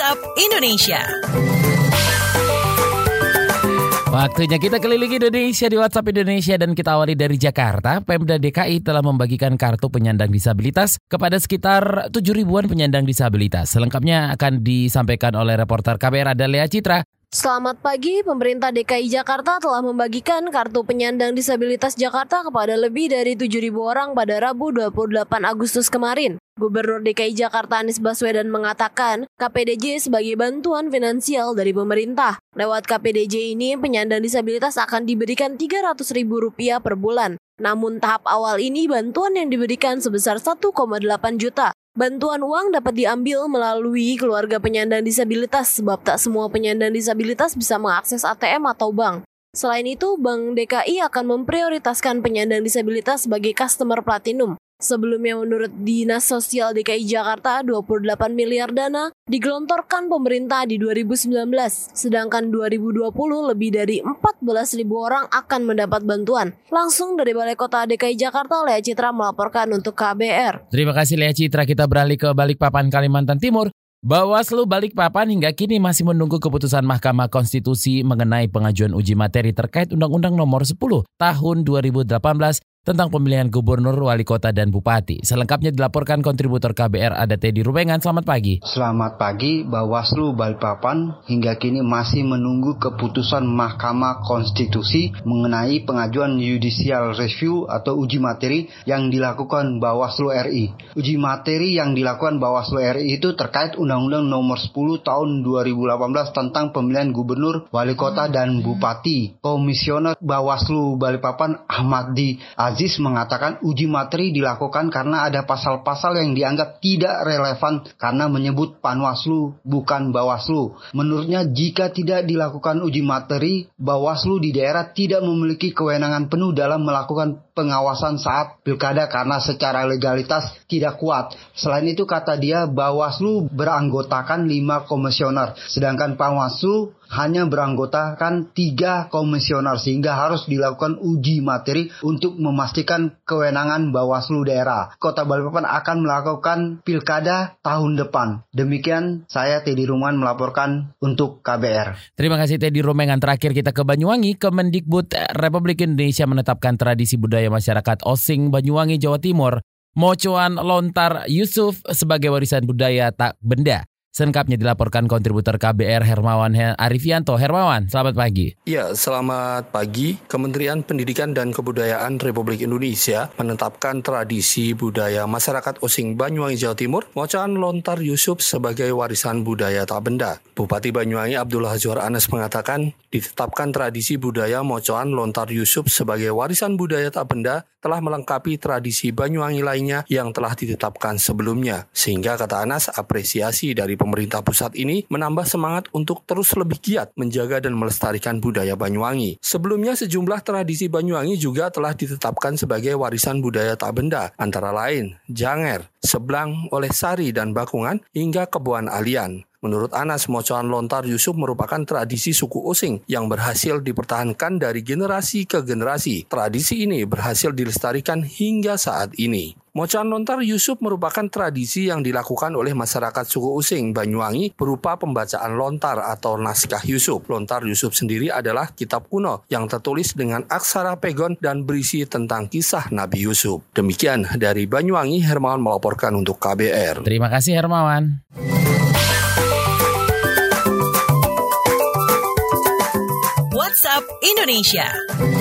WhatsApp Indonesia. Waktunya kita keliling Indonesia di WhatsApp Indonesia dan kita awali dari Jakarta. Pemda DKI telah membagikan kartu penyandang disabilitas kepada sekitar 7 ribuan penyandang disabilitas. Selengkapnya akan disampaikan oleh reporter KBR Adalia Citra. Selamat pagi, pemerintah DKI Jakarta telah membagikan kartu penyandang disabilitas Jakarta kepada lebih dari 7.000 orang pada Rabu 28 Agustus kemarin. Gubernur DKI Jakarta Anies Baswedan mengatakan KPDJ sebagai bantuan finansial dari pemerintah. Lewat KPDJ ini, penyandang disabilitas akan diberikan Rp300.000 per bulan. Namun tahap awal ini bantuan yang diberikan sebesar 1,8 juta. Bantuan uang dapat diambil melalui keluarga penyandang disabilitas sebab tak semua penyandang disabilitas bisa mengakses ATM atau bank. Selain itu, Bank DKI akan memprioritaskan penyandang disabilitas sebagai customer platinum. Sebelumnya menurut Dinas Sosial DKI Jakarta, 28 miliar dana digelontorkan pemerintah di 2019, sedangkan 2020 lebih dari 14 ribu orang akan mendapat bantuan. Langsung dari Balai Kota DKI Jakarta, Lea Citra melaporkan untuk KBR. Terima kasih Lea Citra. Kita beralih ke Balikpapan, Kalimantan Timur. Bawaslu Balikpapan hingga kini masih menunggu keputusan Mahkamah Konstitusi mengenai pengajuan uji materi terkait Undang-Undang Nomor 10 Tahun 2018 tentang pemilihan gubernur, wali kota, dan bupati. Selengkapnya dilaporkan kontributor KBR ada Teddy Rubengan. Selamat pagi. Selamat pagi, Bawaslu Balikpapan hingga kini masih menunggu keputusan Mahkamah Konstitusi mengenai pengajuan judicial review atau uji materi yang dilakukan Bawaslu RI. Uji materi yang dilakukan Bawaslu RI itu terkait Undang-Undang Nomor 10 Tahun 2018 tentang pemilihan gubernur, wali kota, dan bupati. Komisioner Bawaslu Balikpapan Ahmad Di Aziz mengatakan uji materi dilakukan karena ada pasal-pasal yang dianggap tidak relevan karena menyebut Panwaslu bukan Bawaslu. Menurutnya jika tidak dilakukan uji materi, Bawaslu di daerah tidak memiliki kewenangan penuh dalam melakukan pengawasan saat pilkada karena secara legalitas tidak kuat. Selain itu kata dia Bawaslu beranggotakan lima komisioner, sedangkan Panwaslu hanya beranggotakan tiga komisioner sehingga harus dilakukan uji materi untuk memastikan kewenangan Bawaslu daerah. Kota Balikpapan akan melakukan pilkada tahun depan. Demikian saya Teddy Ruman melaporkan untuk KBR. Terima kasih Teddy Rumengan. Terakhir kita ke Banyuwangi. Kemendikbud Republik Indonesia menetapkan tradisi budaya masyarakat Osing Banyuwangi Jawa Timur Mocoan Lontar Yusuf sebagai warisan budaya tak benda. Selengkapnya dilaporkan kontributor KBR Hermawan Arifianto. Hermawan, selamat pagi. Ya, selamat pagi. Kementerian Pendidikan dan Kebudayaan Republik Indonesia menetapkan tradisi budaya masyarakat Osing Banyuwangi Jawa Timur, Mocan Lontar Yusuf sebagai warisan budaya tak benda. Bupati Banyuwangi Abdullah Azwar Anas mengatakan, ditetapkan tradisi budaya Mocoan Lontar Yusuf sebagai warisan budaya tak benda telah melengkapi tradisi Banyuwangi lainnya yang telah ditetapkan sebelumnya. Sehingga kata Anas, apresiasi dari pemerintah pusat ini menambah semangat untuk terus lebih giat menjaga dan melestarikan budaya Banyuwangi. Sebelumnya sejumlah tradisi Banyuwangi juga telah ditetapkan sebagai warisan budaya tak benda, antara lain Janger, Seblang, Oleh Sari, dan Bakungan hingga Kebuan Alian. Menurut Anas, mocoan lontar Yusuf merupakan tradisi suku Osing yang berhasil dipertahankan dari generasi ke generasi. Tradisi ini berhasil dilestarikan hingga saat ini. Mocan lontar Yusuf merupakan tradisi yang dilakukan oleh masyarakat suku Using Banyuwangi berupa pembacaan lontar atau naskah Yusuf. Lontar Yusuf sendiri adalah kitab kuno yang tertulis dengan aksara pegon dan berisi tentang kisah Nabi Yusuf. Demikian dari Banyuwangi, Hermawan melaporkan untuk KBR. Terima kasih Hermawan. WhatsApp Indonesia.